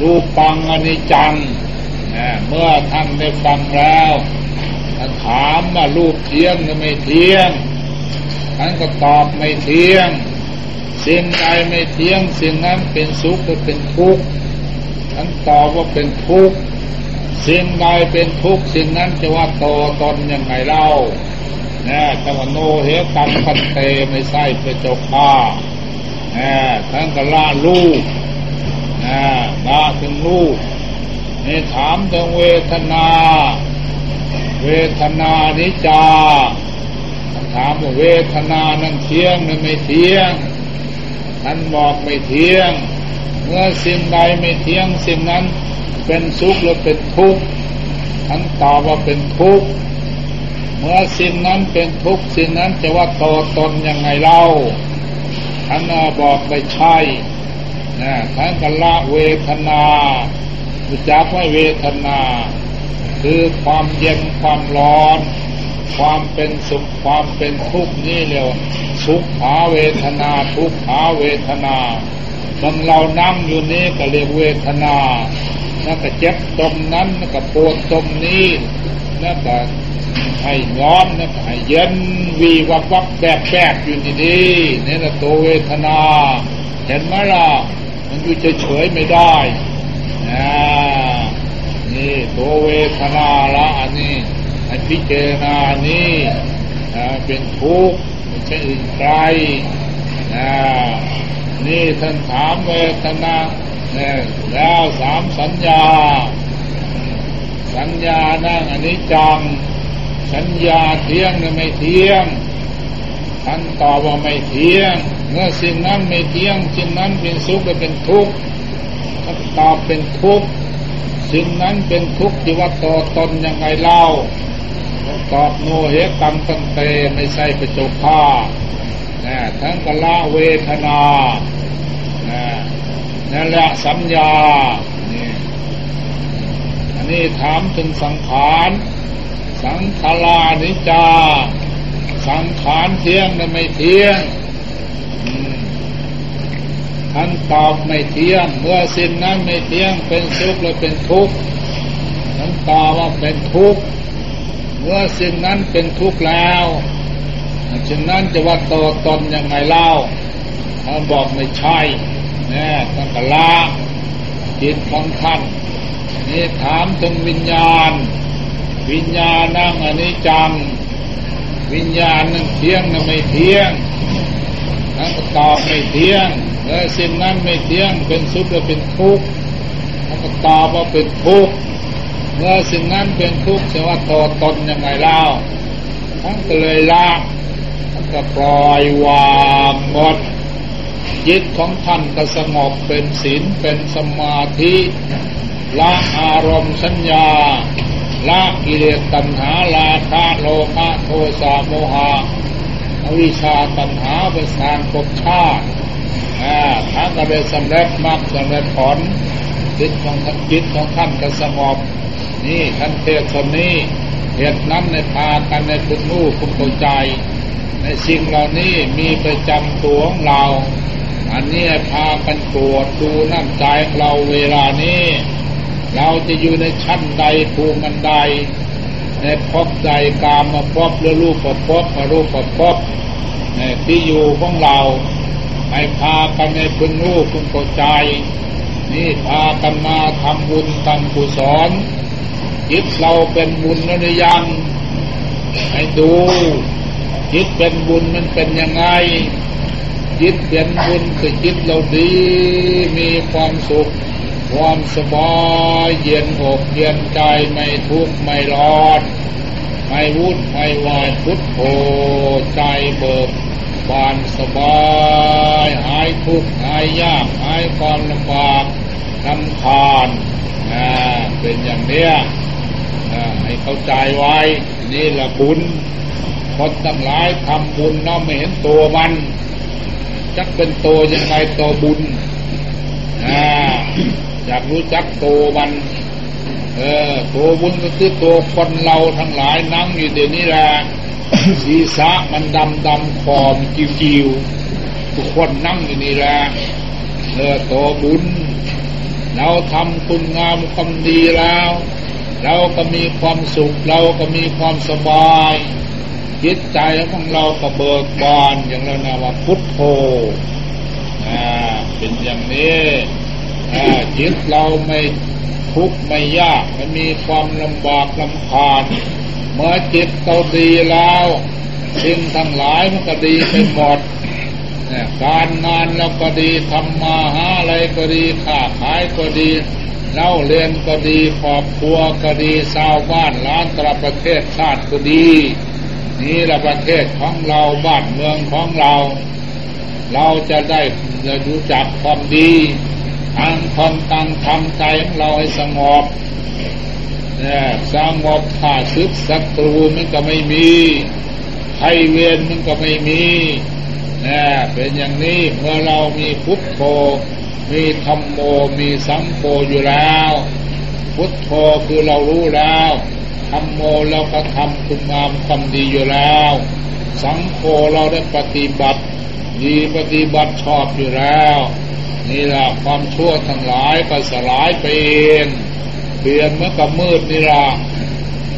Speaker 2: รูปปังอนิจจัง เมื่อท่านได้ฟังแล้วท่านถามว่ารูปเที่ยงหรือไม่เที่ยงท่านก็ตอบไม่เที่ยง สิ่งใดไม่เที่ยง สิ่งนั้นเป็นสุขหรือเป็นทุกข์ท่านตอบว่าเป็นทุกข์สิ่งใดเป็นทุกข์สิ่งนั้นจะว่าโตตนยังไงเล่านะแต่ว่าโนเหตังพันเตไม่ใช่เป็นเจ้าข้านะทั้งกละลูกนะละถึงลูก นี่ถามถึงเวทนา เวทนานิจา ถามว่าเวทนานั้นเที่ยงหรือไม่เที่ยงท่านบอกไม่เที่ยง เมื่อสิ่งใดไม่เที่ยงสิ่งนั้นเป็นสุขหรือเป็นทุกข์ท่านตอบว่าเป็นทุกข์เมื่อสิ่งนั้นเป็นทุกข์สิ่งนั้นจะว่าโตตนยังไงเล่าท่านบอกไม่ใช่นะท่านกันละเวทนา จักว่าเวทนา คือความเย็นความร้อน ความเป็นสุขความเป็นทุกข์นี่เรียกสุขหาเวทนาทุกขหาเวทนามันเรานั่งอยู่นี้ก็เรียกเวทนานั่นก็เจ็บตรงนั้นนั่นก็ปวดตรงนี้นั่นก็ให้ร้อนนั่นก็ให้เย็นวีวับวับแบบแบบอยู่นี่ดีนี่แหละตัวเวทนา เห็นไหมล่ะมันอยู่เฉยๆไม่ได้ นะนี่ตัวเวทนาละอันนี้ให้พิจารณานี่เป็นทุกข์ไม่ใช่อื่นไกลน,นี่ท่านถามเวทนาเนี่ยแล้วสามสัญญา สัญญานั่งอันนี้จังสัญญาเที่ยงหรือไม่เที่ยงท่านตอบว่าไม่เที่ยง เมื่อสิ่งนั้นไม่เที่ยงสิ่งนั้นเป็นสุขหรือเป็นทุกข์ ตอบเป็นทุกข์สิ่งนั้นเป็นทุกข์ที่ว่าตัวตนยังไงเล่าตอบโนเหตังตันเตไม่ใช่ประจุผ้าทั้งกละเวทนานั่นแหละสัญญานี่อันนี้ถามถึงสังขารสังขารานิจา สังขารเที่ยงหรือไม่เที่ยง ท่านตอบไม่เที่ยง เมื่อสิ่งนั้นไม่เที่ยง เป็นสุขหรือเป็นทุกข์ท่านตอบว่าเป็นทุกข์ เมื่อสิ่งนั้นเป็นทุกข์แล้วสิ่งนั้นจะว่าโตตนยังไงเล่าท่านบอกไม่ใช่นี่ต้องกละจิตของท่านนี่ถามถึงวิญญาณ วิญญาณนั่งอันนี้จังวิญญาณนั่งเที่ยงนั่งไม่เที่ยงนั่นตอบไม่เที่ยง เออสิ่งนั้นไม่เที่ยงเป็นสุขหรือเป็นทุกข์นั่นก็ตอบว่าเป็นทุกข์เมื่อสิ่งนั้นเป็นทุกข์แสดงว่าตัวตนยังไงเล่าทั้งก็เลยละทั้งก็ปล่อยวางหมดจิตของท่านก็สงบเป็นศีลเป็นสมาธิละอารมณ์สัญญาละกิเลสตัณหาลาคะโลภะโทสะโมหะอวิชาตัณหาเป็นสารภพชาติ ถ้าก็ได้สำเร็จมรรคสำเร็จผลจิตของท่านจิตของท่านก็สงบนี่ท่านเทศนี้เหตุนั้นในพากันในคุณรู้คุณเข้าใจ ในสิ่งเหล่านี้มีประจำตัวของเรา อันนี้พากันตรวจดูน้ำใจเราเวลานี้ เราจะอยู่ในชั้นใดภูมิมันใด ในพบใดกามมาพบหรือรูปประพบมารูปประพบในที่อยู่ของเรา ให้พากันในคุณรู้คุณเข้าใจ นี่พากันมาทำบุญทำกุศลจิตเราเป็นบุญแล้วหรือยัง ให้ดูจิตเป็นบุญมันเป็นยังไงจิตเป็นบุญคือจิตเราดีมีความสุข ความสบายเย็นอกเย็นใจไม่ทุกข์ไม่ร้อนไม่วุ่นไม่วายพุทโธใจเบิก บานสบายหายทุกข์หายยากหายความลำบากลำคาญเป็นอย่างเนี้ยให้เข้าใจไว้ นี่แหละบุญคนทั้งหลายทำบุญน้อไม่เห็นตัวมันจักเป็นโตยังไงโตบุญอ่าอยากรู้จักโตมัน เออตัวบุญก็คือตัวคนเราทั้งหลายนั่งอยู่เดี๋ยวนี้แหละศีรษะมันดำดำคอมจิวจิวทุกคนนั่งอยู่นี่แหละเออตัวบุญ เราทำคุณงามความดีแล้ว เราก็มีความสุขเราก็มีความสบายจิตใจของเราก็เบิกบานอย่างเรานะว่าพุทโธอ่าเป็นอย่างนี้อ่าจิตเราไม่ ทุกข์ไม่ยากไม่มีความลำบากลำคาญเมื่อจิตเราดีแล้วสิ่งทั้งหลายมันก็ดีไปหมดการงานเราก็ดีทำมาหาอะไรก็ดีค้าขายก็ดีเล่าเรียนก็ดีครอบครัวก็ดีชาวบ้านล้านตระประเทศชาติก็ดี นี่ละประเทศของเราบ้านเมืองของเรา เราจะได้จะรู้จักความดี ทางความตังทำใจของเราให้สงบนี่ยสงบขาดซึกศัตรูมันก็ไม่มีไทเวียนมันก็ไม่มีนี่เป็นอย่างนี้เมื่อเรามีพุทโธ มีธรรมโม มีสังโฆอยู่แล้ว พุทโธคือเรารู้แล้วธรรมโมเราก็ทำคุณงามความดีอยู่แล้ว สังโฆเราได้ปฏิบัติ ดีปฏิบัติชอบอยู่แล้ว นี่ละความชั่วทั้งหลายก็สลายไปเองเปลี่ยนเมื่อกับมืดนี่ละ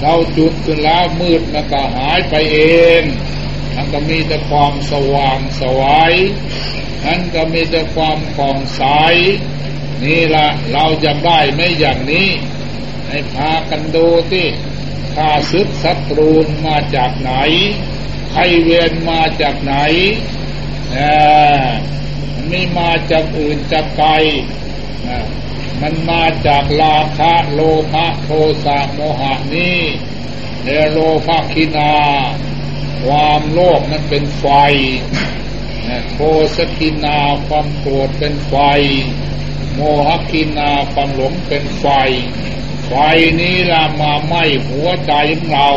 Speaker 2: เราจุดขึ้นแล้วมืดมันก็หายไปเองมันก็มีแต่ความสว่างสวยนั้นก็มีแต่ความผ่องใสนี่ละเราจะได้ไม่อย่างนี้ ให้พากันดูที่ข้าศึกศัตรูมาจากไหนใครเวียนมาจากไหน มันไม่มาจากอื่นจากไกลมันมาจากราคะโลภะโทสะโมหะนี้เนโลภัคคินา ความโลภนั้นเป็นไฟโทสัคคินาความโกรธเป็นไฟ โมหัคคินาความหลงเป็นไฟ ไฟนี้ละมาไหม้หัวใจของเรา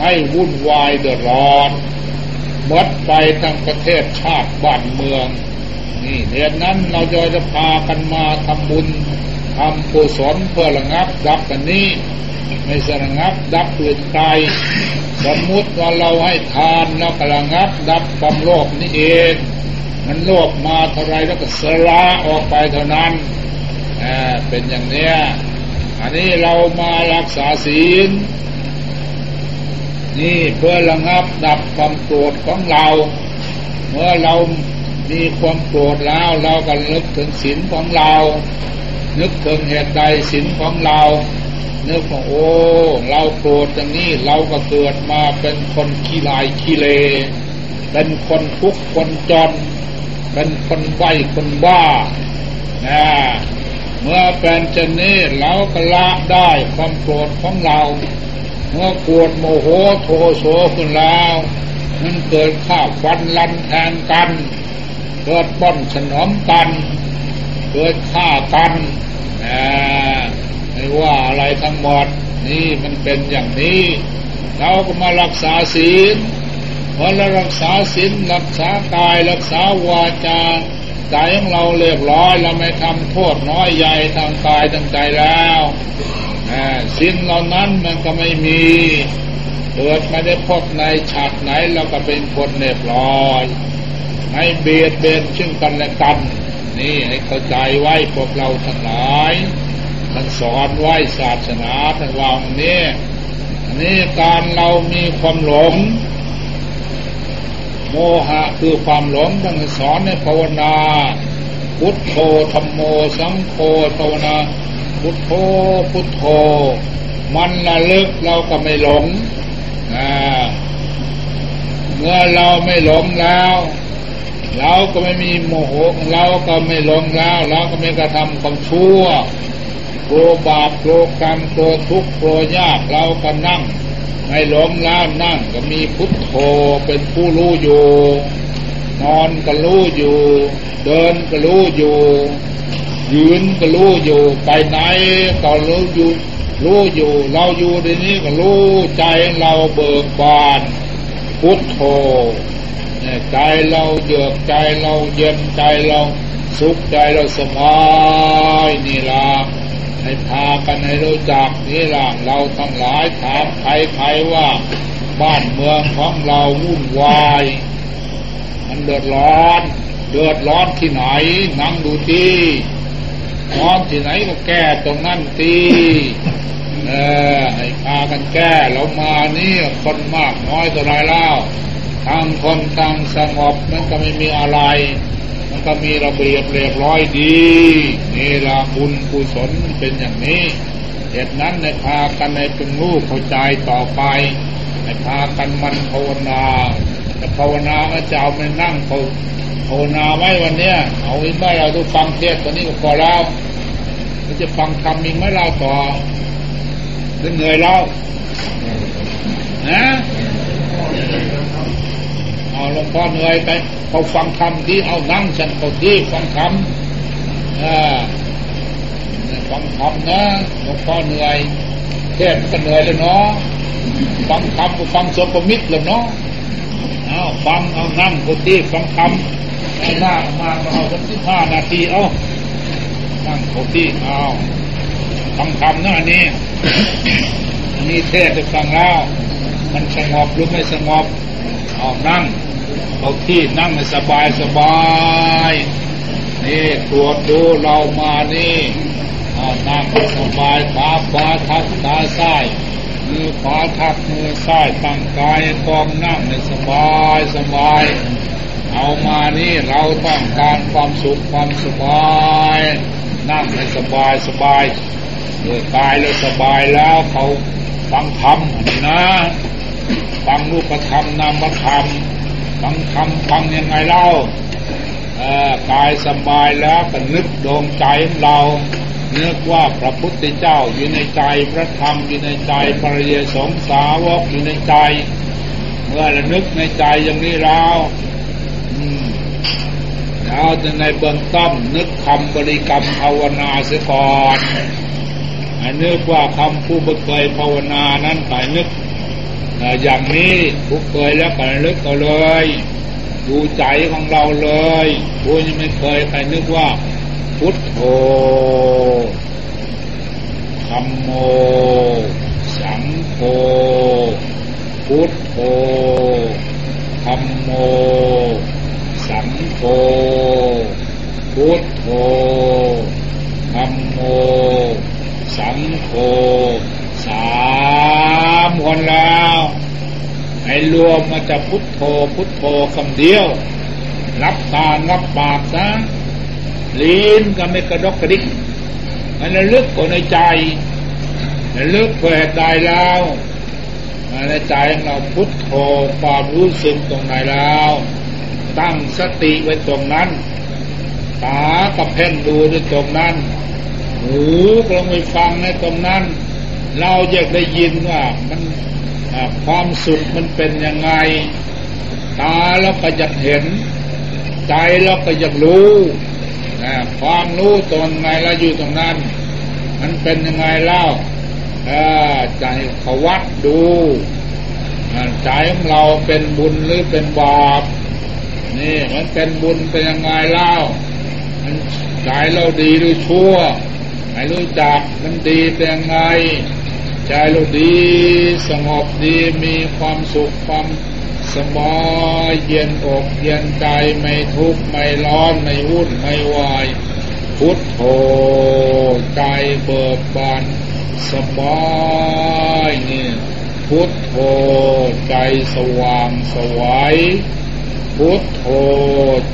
Speaker 2: ให้วุ่นวายเดือดร้อนมดไปทั้งประเทศชาติบ้านเมือง นี่เหตุนั้นเราจะจะพากันมาทำบุญทำกุศลเพื่อระงับดับกันนี้ไม่สระงับดับเปลี่นใจสมมุติว่าเราให้ทานแล้วก็ระงับดับความโลภนี่เองมันโลภมาเท่าไรแล้วก็สละออกไปเท่านั้นอ่าเป็นอย่างเนี้ยอันนี้เรามารักษาศีลนี่เพื่อระงับดับความโกรธของเรา เมื่อเรา มีความโกรธแล้วเราก็นึกถึงศีลของเรา นึกถึงเหตุใดศีลของเรานึกว่าโอ้เราโกรธอย่างนี้เราก็เกิดมาเป็นคนขี้ลายขี้เล เป็นคนทุกข์คนจน เป็นคนไหวคนบ้านะเมื่อเป็นเช่นนี้เราก็ละได้ความโกรธของเรา เมื่อโกรธโมโหโทโสขึ้นแล้ว มันเกิดข้าฟันลันแทนกัน เกิดป้อนฉนอมกัน เกิดฆ่ากันไม่ว่าอะไรทั้งหมดนี่มันเป็นอย่างนี้ เราก็มารักษาศีลพอเรารักษาศีลรักษากายรักษาวาจาใจของเราเรียบร้อยเราไม่ทำโทษน้อยใหญ่ทางกายทางใจแล้วสิ้นเหล่านั้นมันก็ไม่มี เกิดม่ได้พบในฉากไหนเราก็เป็นคนเรียบร้อยให้เบียดเบียนซึ่งกันและกัน นี่ให้เข้าใจไว้พวกเราทั้งหลายท่านสอนไว้ศาสนาทั้งวังนี้นี่การเรามีความหลง โมหะคือความหลงต้องสอนในภาวนาพุทโธธรรมโมสังโฆภาวนาพุทโธพุทโธ มันละลึกเราก็ไม่หลง เมื่อเราไม่หลงแล้ว เราก็ไม่มีโมโหเราก็ไม่หลงแล้ว เราก็ไม่กระทำความชั่วโกรบาปโกรกรรมโกรทุกข์โกรยากเราก็นั่ง ไม่หล้มแล้วนั่งก็มีพุทโธเป็นผู้รู้อยู่นอนก็รู้อยู่ เดินก็รู้อยู่ ยืนก็รู้อยู่ ไปไหนก็รู้อยู่ รู้อยู่เราอยู่ในนี้ก็รู้ใจเราเบิกบาน พุทโธใจเราเยือกใจเราเย็นใจเราสุขใจเราสบายนี่ละให้พากันให้รู้จักนี่ล่ะเราทั้งหลายถามใครใครว่า บ้านเมืองของเราวุ่นวาย มันเดือดร้อน เดือดร้อนที่ไหนนั่งดูที่ ร้อนที่ไหนก็แก้ตรงนั้นทีเออให้พากันแก้เรามานี่คนมากน้อยตัวไรเล่าทางคนต่างสงบมันก็ไม่มีอะไร มันก็มีระเบียบเรียบร้อยดีนี่ละบุญกุศลเป็นอย่างนี้เหตุนั้นในพากันในเป็นรู้เข้าใจต่อไปให้พากันมันภาวนา ภาวนาก็จะเอาไปนั่งภาวนาไว้วันเนี้ยเอาไว้ไม่เราต้องฟังเทศตอนนี้ก็พอแล้วมันจะฟังคำมีไม่เราต่อเหนื่อยแล้วนะเอาหลวงพ่อเหนื่อยไปเขาฟังคำที่เอานั่งฉันเขาที่ฟังคำอ่าฟังคำนะหลวงพ่อเหนื่อยเทศก็เหนื่อยแล้วเนาะฟังคำก็ฟังสมมิตรแล้วเนาะ เอาฟังเอานั่งเขาที่ฟังคำไอ้หน้ามาเอาสักสิบห้านาทีเอานั่งเขาที่เอาฟังคำนะนี่อันนี้เทศจะฟังแล้ว มันสงบหรือไม่สงบเอานั่งเอาที่นั่งให้สบายสบายนี่ตรวจดูเรามานี่เอานั่งสบายขาขวาทับขาซ้าย มือขวาทับมือซ้ายตั้งกายกองนั่งให้สบายสบาย เอามานี่เราต้องการความสุขความสบายนั่งให้สบายสบายเมื่อกายแล้วสบายแล้วเขาฟังธรรมนะฟังรูปธรรมนามธรรมฟังธรรมฟังยังไงเล่ากายสบายแล้วก็นึกดวงใจเรา นึกว่าพระพุทธเจ้าอยู่ในใจพระธรรมอยู่ในใจพระเยสงสาวกอยู่ในใจเมื่อระนึกในใจอย่างนี้แล้วเราจะในเบื้องต้นนึกคำบริกรรมภาวนาเสียก่อนนึกว่าคำผู้บ่เคยภาวนานั้นไปนึกอย่างนี้ผู้เคยแล้วก็นึกเอาเลย ดูใจของเราเลยผู้ยังไม่เคยใครนึกว่า พุทโธธรรมโม สังโฆ พุทโธธรรมโม สังโฆ พุทโธธรรมโม สังโฆ สามคนแล้วให้รวมมาจะพุทโธ พุทโธคำเดียว รับตารับปากซะ ลิ้นก็ไม่กระดกกระดิกมันระลึกก็ในใจระลึกเพื่อได้แล้วในใจเราพุทโธความรู้สึกตรงไหนแล้ว ตั้งสติไว้ตรงนั้น ตากับเพ่นดูในตรงนั้น หูกลองไปฟังในตรงนั้น เราอยากได้ยินว่ามันความสุขมันเป็นยังไง ตาเราก็อยากเห็น ใจเราก็อยากรู้ ความรู้ตรงไหนเราอยู่ตรงนั้น มันเป็นยังไงเล่าใจเขาวัดดูใจของเราเป็นบุญหรือเป็นบาปนี่มันเป็นบุญเป็นยังไงเล่ามันใจเราดีหรือชั่วให้รู้จักมันดีเป็นยังไง ใจเราดีสงบดีมีความสุขความ สบายเย็นอกเย็นใจไม่ทุกข์ไม่ร้อนไม่วุ่นไม่วาย พุทโธใจเบิกบานสบายนี่พุทโธใจสว่างสวัยพุทโธ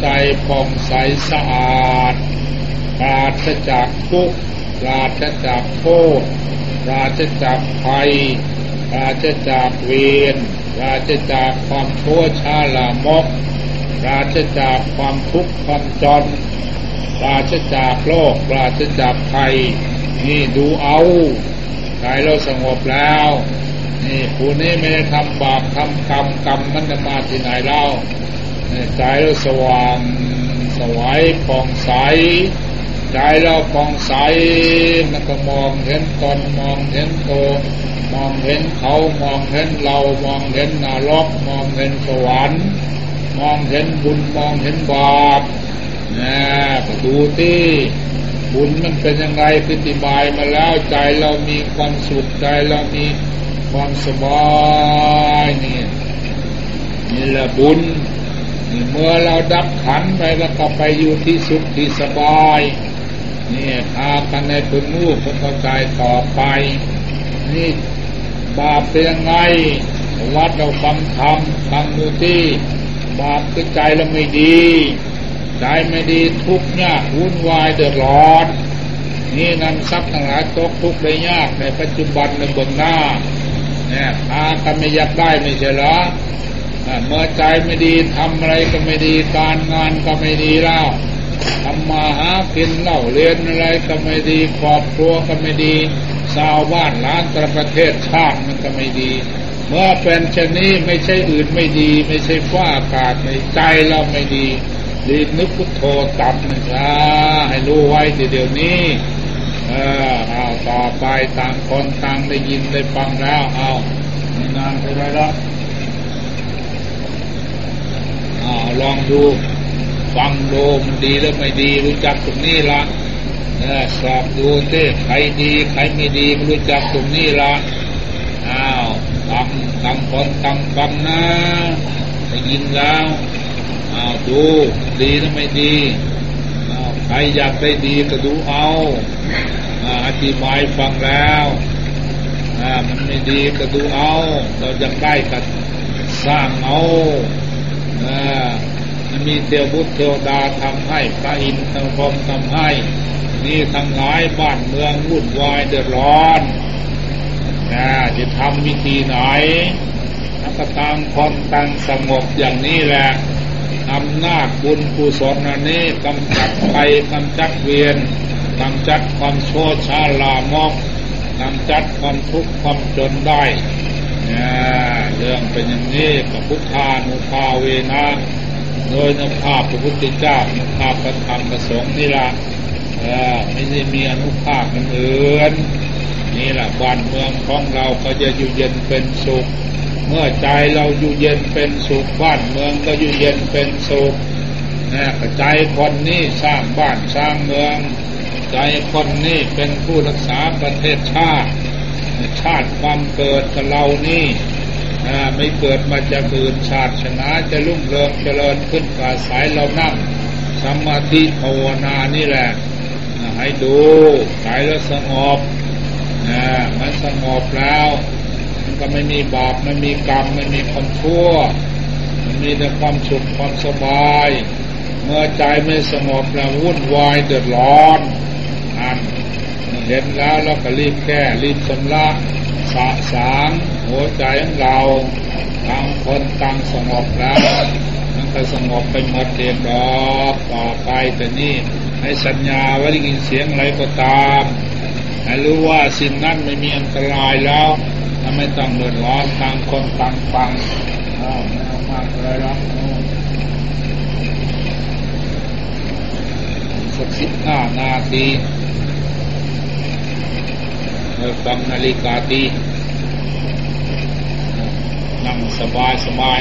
Speaker 2: ใจผ่องใสสะอาดปราศจากทุกข์ปราศจากโทษราชจากภัยราชจากเวียน ราชจากความทั่วชาลามกราชจากความทุกข์ความจนราชจากโลกราชจากภัย นี่ดูเอาใจเราสงบแล้ว นี่ผู้นี้ไม่ได้ทำบาปทำกรรมกรรมมันจะมาที่ไหนเล่าใจเราสว่างสวยผ่องใส ใจเราฟองใสมันก็มองเห็นตนมองเห็นโตมองเห็นเขามองเห็นเรามองเห็นนรกมองเห็นสวรรค์มองเห็นบุญมองเห็นบาปนะก็ดูที่บุญมันเป็นยังไงพิธิบายมาแล้วใจเรามีความสุขใจเรามีความสบายนี่นี่แหละบุญเมื่อเราดับขันไปแล้วก็ไปอยู่ที่สุขที่สบาย นี่พากันในพึงรู้พึงเข้าใจต่อไป นี่บาปเป็นยังไง วัดเราฟังธรรมฟังดูที่บาปคือใจเราไม่ดี ใจไม่ดีทุกข์ยากวุ่นวายเดือดร้อน นี่นำทรัพย์ทั้งหลายตกทุกข์ได้ยากในปัจจุบันในบนหน้าเนี่ยพากันไม่อยากได้ไม่ใช่หรอเมื่อใจไม่ดีทำอะไรก็ไม่ดีการงานก็ไม่ดีแล้ว ทำมาหากินเล่าเรียนอะไรก็ไม่ดีครอบครัวก็ไม่ดีชาวบ้านล้านตรประเทศชาติมันก็ไม่ดี เมื่อเป็นเช่นนี้ไม่ใช่อื่นไม่ดี ไม่ใช่ฟ้าอากาศในใจเราไม่ดีรีบนึกพุทโธตับนะจ๊ะให้รู้ไว้เดี๋ยวนี้เออเอาต่อไปต่างคนต่างได้ยินได้ฟังแล้วเอาไม่นานไปแล้วเอาลองดู ฟังดูมันดีหรือไม่ดี รู้จักตรงนี้ละสอบดูเต้ใครดีใครไม่ดีรู้จักตรงนี้ละอ้าวตั้งตั้งคนตั้งฟังนะได้ยินแล้วอ้าวดูดีหรือไม่ดีอ้าวใครอยากได้ดีก็ดูเอาอธิบายฟังแล้วมันไม่ดีก็ดูเอา เราจะได้ก็สร้างเอา มีเทวบุตรเทวดาทำให้พระอินทร์ทางพรมทำให้ นี่ทั้งหลายบ้านเมืองวุ่นวายเดือดร้อนนะจะทำวิธีไหนนักตามคนตั้งสงบอย่างนี้แหละอำนาจบุญกุศลนันนี้กำจัดไปกำจัดเวียนกำจัดความโชชาลามอกกำจัดความทุกข์ความจนได้เรื่องเป็นอย่างนี้กับพุทธานุภาเวนะ โดยนภาพพระพุทธเจ้านภาพประธรรมประสงค์นี่ละไม่ได้มีอนุภาพมันอื่นนี่แหละบ้านเมืองของเราก็จะอยู่เย็นเป็นสุข เมื่อใจเราอยู่เย็นเป็นสุขบ้านเมืองก็อยู่เย็นเป็นสุขนะใจคนนี้สร้างบ้านสร้างเมือง ใจคนนี้เป็นผู้รักษาประเทศชาติ ชาติความเกิดกับเรานี่ ไม่เกิดมาจากอื่นชาติชนะจะรุ่งเรืองเจริญขึ้นกว่าสายเรานั่งสมาธิภาวนานี่แหละให้ดูสายแล้วสงบนะมันสงบแล้ว มันก็ไม่มีบาปไม่มีกรรมไม่มีความชั่ว มันมีแต่ความสุขความสบาย เมื่อใจไม่สงบแล้ววุ่นวายเดือดร้อนอันเห็นแล้วเราก็รีบแก้รีบชำระสะสาง หัวใจของเราต่างคนต่างสงบแล้วมันก็สงบไปหมดเรียบร้อยต่อไปแต่นี่ให้สัญญาว่าได้ยินเสียงอะไรก็ตามให้รู้ว่าสิ่งนั้นไม่มีอันตรายแล้วถ้าไม่ต้องเดือดร้อนต่างคนต่างฟังอ้าวไม่เอามากเลยหรอกสักสิบห้านาทีเราฟังนาฬิกาตี นั่งสบายสบาย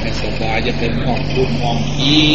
Speaker 2: ให้สบายจะเป็นมองคุณมองที่